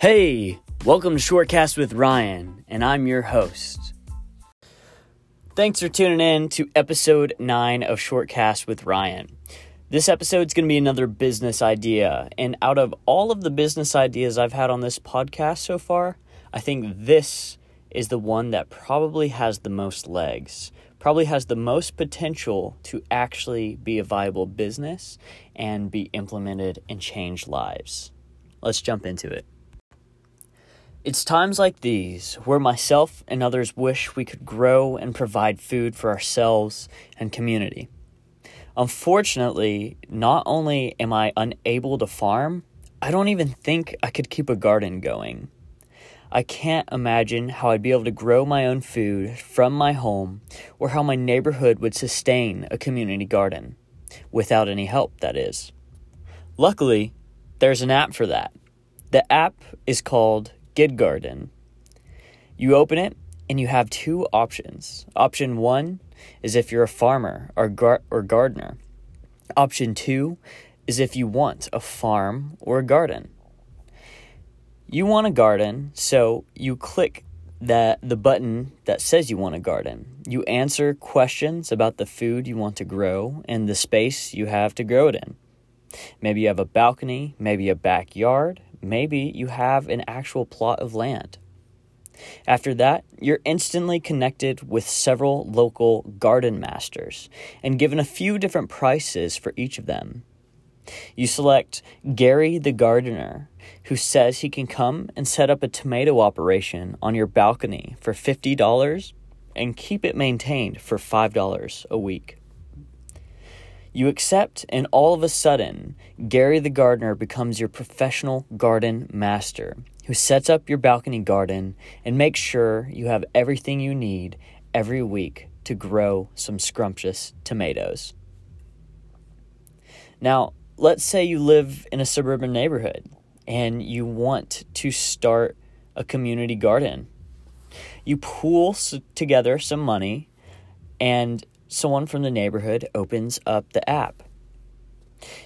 Hey, welcome to Shortcast with Ryan, and I'm your host. Thanks for tuning in to episode 9 of Shortcast with Ryan. This episode is going to be another business idea, and out of all of the business ideas I've had on this podcast so far, I think this is the one that probably has the most legs, probably has the most potential to actually be a viable business and be implemented and change lives. Let's jump into it. It's times like these where myself and others wish we could grow and provide food for ourselves and community. Unfortunately, not only am I unable to farm, I don't even think I could keep a garden going. I can't imagine how I'd be able to grow my own food from my home or how my neighborhood would sustain a community garden. Without any help, that is. Luckily, there's an app for that. The app is called Gig Garden. You open it and you have two options. Option one is if you're a farmer or, gar- or gardener. Option two is if you want a farm or a garden. You want a garden, so you click that the button that says you want a garden. You answer questions about the food you want to grow and the space you have to grow it in. Maybe you have a balcony, maybe a backyard, maybe you have an actual plot of land. After that, you're instantly connected with several local garden masters and given a few different prices for each of them. You select Gary the gardener, who says he can come and set up a tomato operation on your balcony for $50 and keep it maintained for $5 a week. You accept, and all of a sudden, Gary the gardener becomes your professional garden master who sets up your balcony garden and makes sure you have everything you need every week to grow some scrumptious tomatoes. Now, let's say you live in a suburban neighborhood and you want to start a community garden. You pool together some money and someone from the neighborhood opens up the app.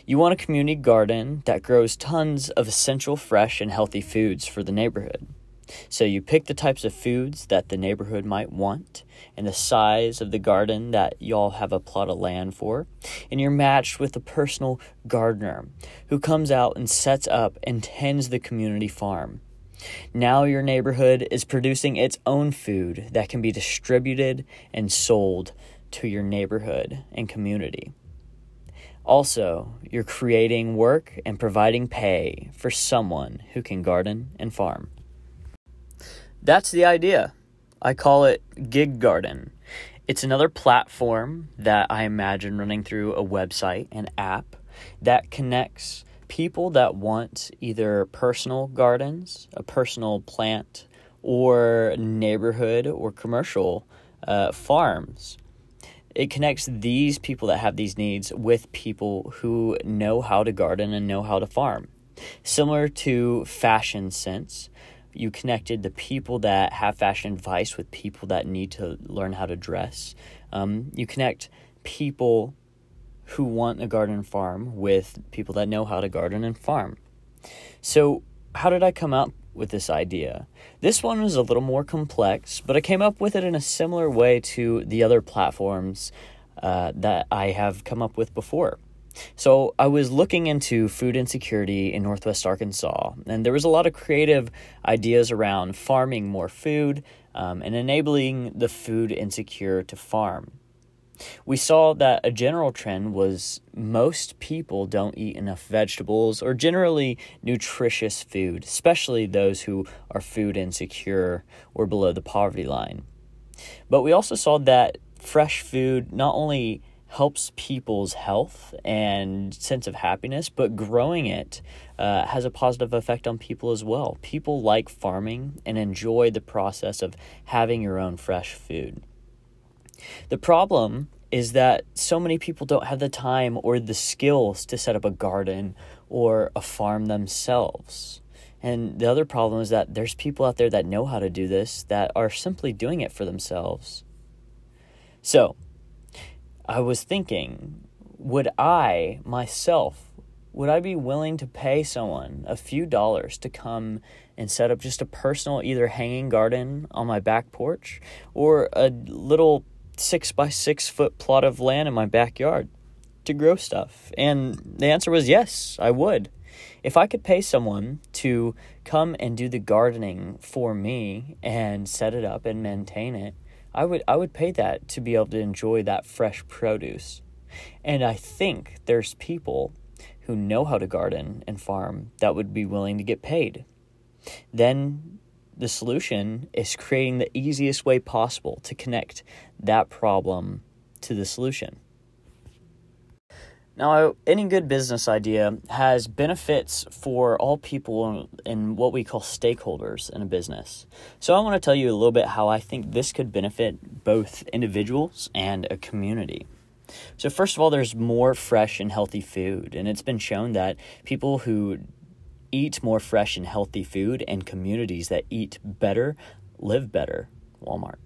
You want a community garden that grows tons of essential fresh and healthy foods for the neighborhood. So you pick the types of foods that the neighborhood might want and the size of the garden that y'all have a plot of land for, and you're matched with a personal gardener who comes out and sets up and tends the community farm. Now your neighborhood is producing its own food that can be distributed and sold to your neighborhood and community. Also, you're creating work and providing pay for someone who can garden and farm. That's the idea. I call it Gig Garden. It's another platform that I imagine running through a website and app that connects people that want either personal gardens, a personal plant, or neighborhood or commercial uh, farms. It connects these people that have these needs with people who know how to garden and know how to farm. Similar to Fashion Sense, you connected the people that have fashion advice with people that need to learn how to dress. Um, you connect people who want a garden farm with people that know how to garden and farm. So, how did I come up with this idea? This one was a little more complex, but I came up with it in a similar way to the other platforms uh, that I have come up with before. So I was looking into food insecurity in Northwest Arkansas, and there was a lot of creative ideas around farming more food um, and enabling the food insecure to farm. We saw that a general trend was most people don't eat enough vegetables or generally nutritious food, especially those who are food insecure or below the poverty line. But we also saw that fresh food not only helps people's health and sense of happiness, but growing it uh, has a positive effect on people as well. People like farming and enjoy the process of having your own fresh food. The problem is that so many people don't have the time or the skills to set up a garden or a farm themselves. And the other problem is that there's people out there that know how to do this that are simply doing it for themselves. So, I was thinking, would I myself, would I be willing to pay someone a few dollars to come and set up just a personal either hanging garden on my back porch or a little six by six foot plot of land in my backyard to grow stuff? And the answer was yes, I would. If I could pay someone to come and do the gardening for me and set it up and maintain it, I would I would pay that to be able to enjoy that fresh produce. And I think there's people who know how to garden and farm that would be willing to get paid. Then the solution is creating the easiest way possible to connect that problem to the solution. Now, any good business idea has benefits for all people and what we call stakeholders in a business. So, I want to tell you a little bit how I think this could benefit both individuals and a community. So, first of all, there's more fresh and healthy food, and it's been shown that people who eat more fresh and healthy food and communities that eat better live better. Walmart.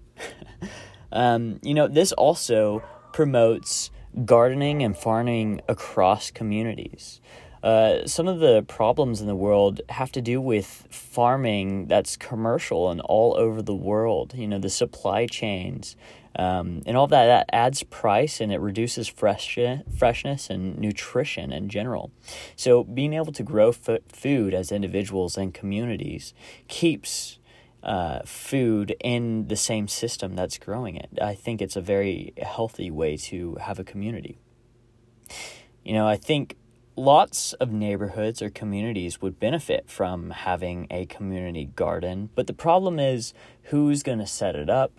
um, you know, this also promotes gardening and farming across communities. Uh, some of the problems in the world have to do with farming that's commercial and all over the world. You know, the supply chains um, and all that, that adds price and it reduces fresh, freshness and nutrition in general. So, being able to grow f- food as individuals and communities keeps uh, food in the same system that's growing it. I think it's a very healthy way to have a community. You know, I think lots of neighborhoods or communities would benefit from having a community garden, but the problem is who's going to set it up?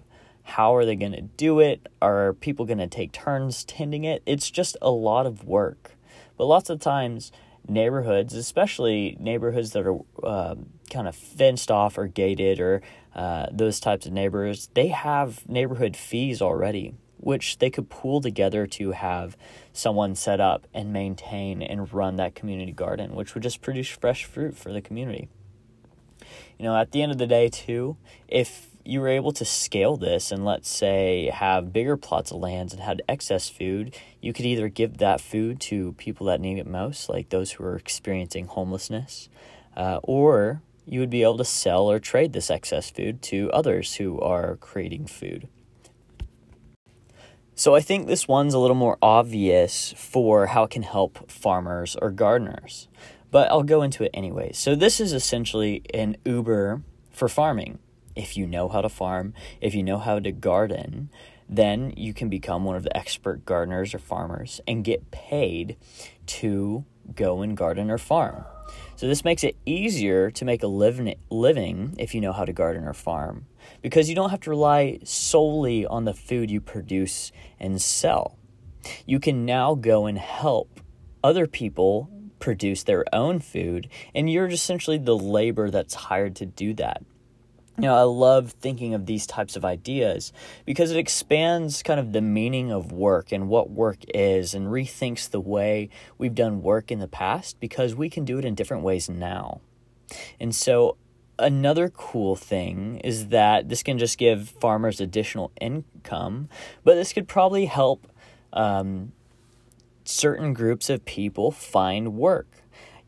How are they going to do it? Are people going to take turns tending it? It's just a lot of work. But lots of times, neighborhoods, especially neighborhoods that are uh, kind of fenced off or gated or uh, those types of neighborhoods, they have neighborhood fees already, which they could pool together to have someone set up and maintain and run that community garden, which would just produce fresh fruit for the community. You know, at the end of the day, too, if you were able to scale this and let's say have bigger plots of lands and had excess food, you could either give that food to people that need it most, like those who are experiencing homelessness, uh, or you would be able to sell or trade this excess food to others who are creating food. So I think this one's a little more obvious for how it can help farmers or gardeners, but I'll go into it anyway. So this is essentially an Uber for farming if you know how to farm, if you know how to garden, then you can become one of the expert gardeners or farmers and get paid to go and garden or farm. So this makes it easier to make a living if you know how to garden or farm because you don't have to rely solely on the food you produce and sell. You can now go and help other people produce their own food and you're essentially the labor that's hired to do that you know, I love thinking of these types of ideas because it expands kind of the meaning of work and what work is and rethinks the way we've done work in the past because we can do it in different ways now. And so, another cool thing is that this can just give farmers additional income, but this could probably help um, certain groups of people find work.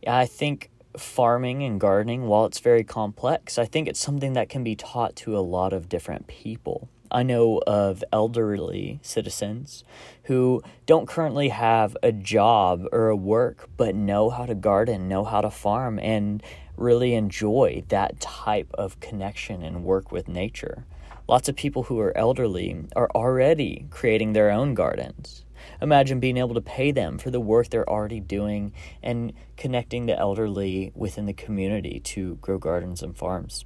I think farming and gardening, while it's very complex, I think it's something that can be taught to a lot of different people. I know of elderly citizens who don't currently have a job or a work, but know how to garden, know how to farm, and really enjoy that type of connection and work with nature. Lots of people who are elderly are already creating their own gardens. Imagine being able to pay them for the work they're already doing and connecting the elderly within the community to grow gardens and farms.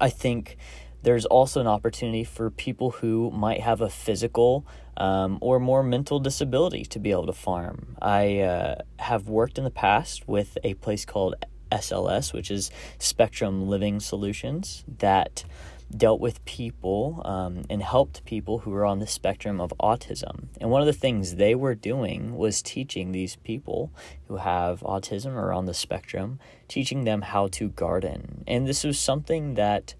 I think there's also an opportunity for people who might have a physical um, or more mental disability to be able to farm. I uh, have worked in the past with a place called SLS, which is Spectrum Living Solutions, that dealt with people um, and helped people who were on the spectrum of autism. And one of the things they were doing was teaching these people who have autism or on the spectrum, teaching them how to garden. And this was something that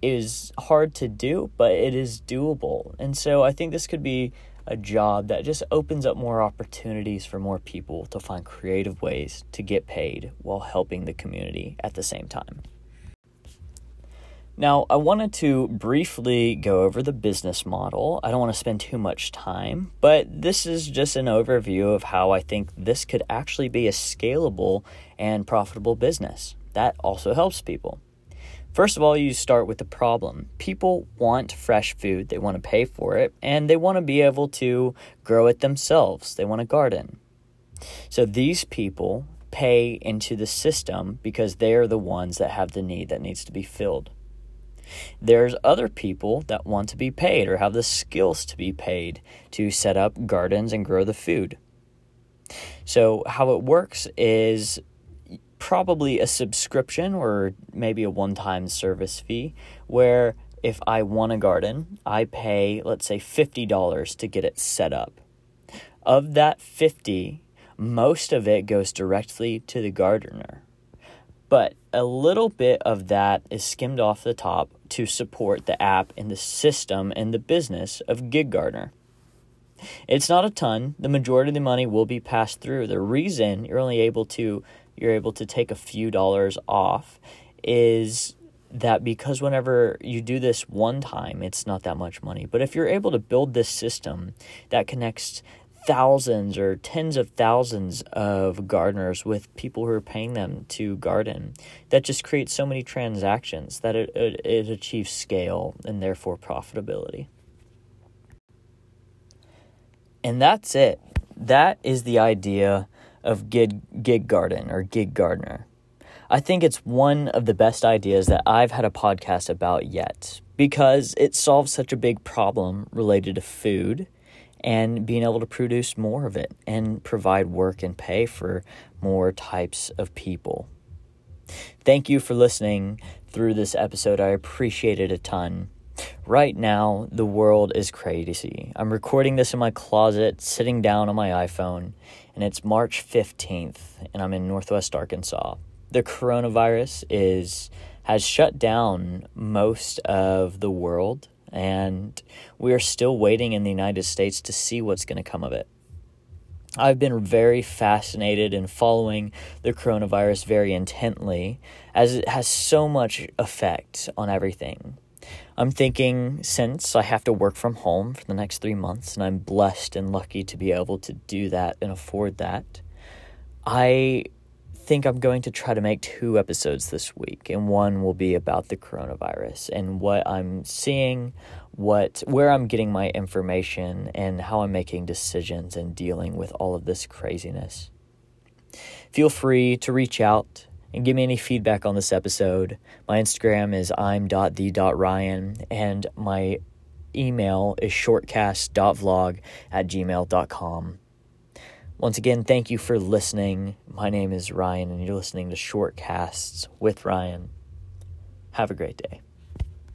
is hard to do, but it is doable. And so I think this could be a job that just opens up more opportunities for more people to find creative ways to get paid while helping the community at the same time. Now, I wanted to briefly go over the business model. I don't want to spend too much time, but this is just an overview of how I think this could actually be a scalable and profitable business. That also helps people. First of all, you start with the problem. People want fresh food, they want to pay for it, and they want to be able to grow it themselves. They want a garden. So these people pay into the system because they're the ones that have the need that needs to be filled. There's other people that want to be paid or have the skills to be paid to set up gardens and grow the food. So, how it works is probably a subscription or maybe a one time service fee where if I want a garden, I pay, let's say, $50 to get it set up. Of that 50, most of it goes directly to the gardener. But a little bit of that is skimmed off the top to support the app and the system and the business of Gig Gardener. It's not a ton. The majority of the money will be passed through. The reason you're only able to you're able to take a few dollars off is that because whenever you do this one time, it's not that much money. But if you're able to build this system that connects thousands or tens of thousands of gardeners with people who are paying them to garden that just creates so many transactions that it, it, it achieves scale and therefore profitability and that's it that is the idea of gig, gig garden or gig gardener i think it's one of the best ideas that i've had a podcast about yet because it solves such a big problem related to food and being able to produce more of it and provide work and pay for more types of people. Thank you for listening through this episode. I appreciate it a ton. Right now, the world is crazy. I'm recording this in my closet, sitting down on my iPhone, and it's March 15th, and I'm in Northwest Arkansas. The coronavirus is has shut down most of the world and we are still waiting in the United States to see what's going to come of it. I've been very fascinated in following the coronavirus very intently as it has so much effect on everything. I'm thinking since I have to work from home for the next three months, and I'm blessed and lucky to be able to do that and afford that, I think I'm going to try to make two episodes this week, and one will be about the coronavirus and what I'm seeing, what where I'm getting my information, and how I'm making decisions and dealing with all of this craziness. Feel free to reach out and give me any feedback on this episode. My Instagram is I'm.the.ryan, and my email is shortcast.vlog at gmail.com. Once again, thank you for listening. My name is Ryan, and you're listening to Shortcasts with Ryan. Have a great day.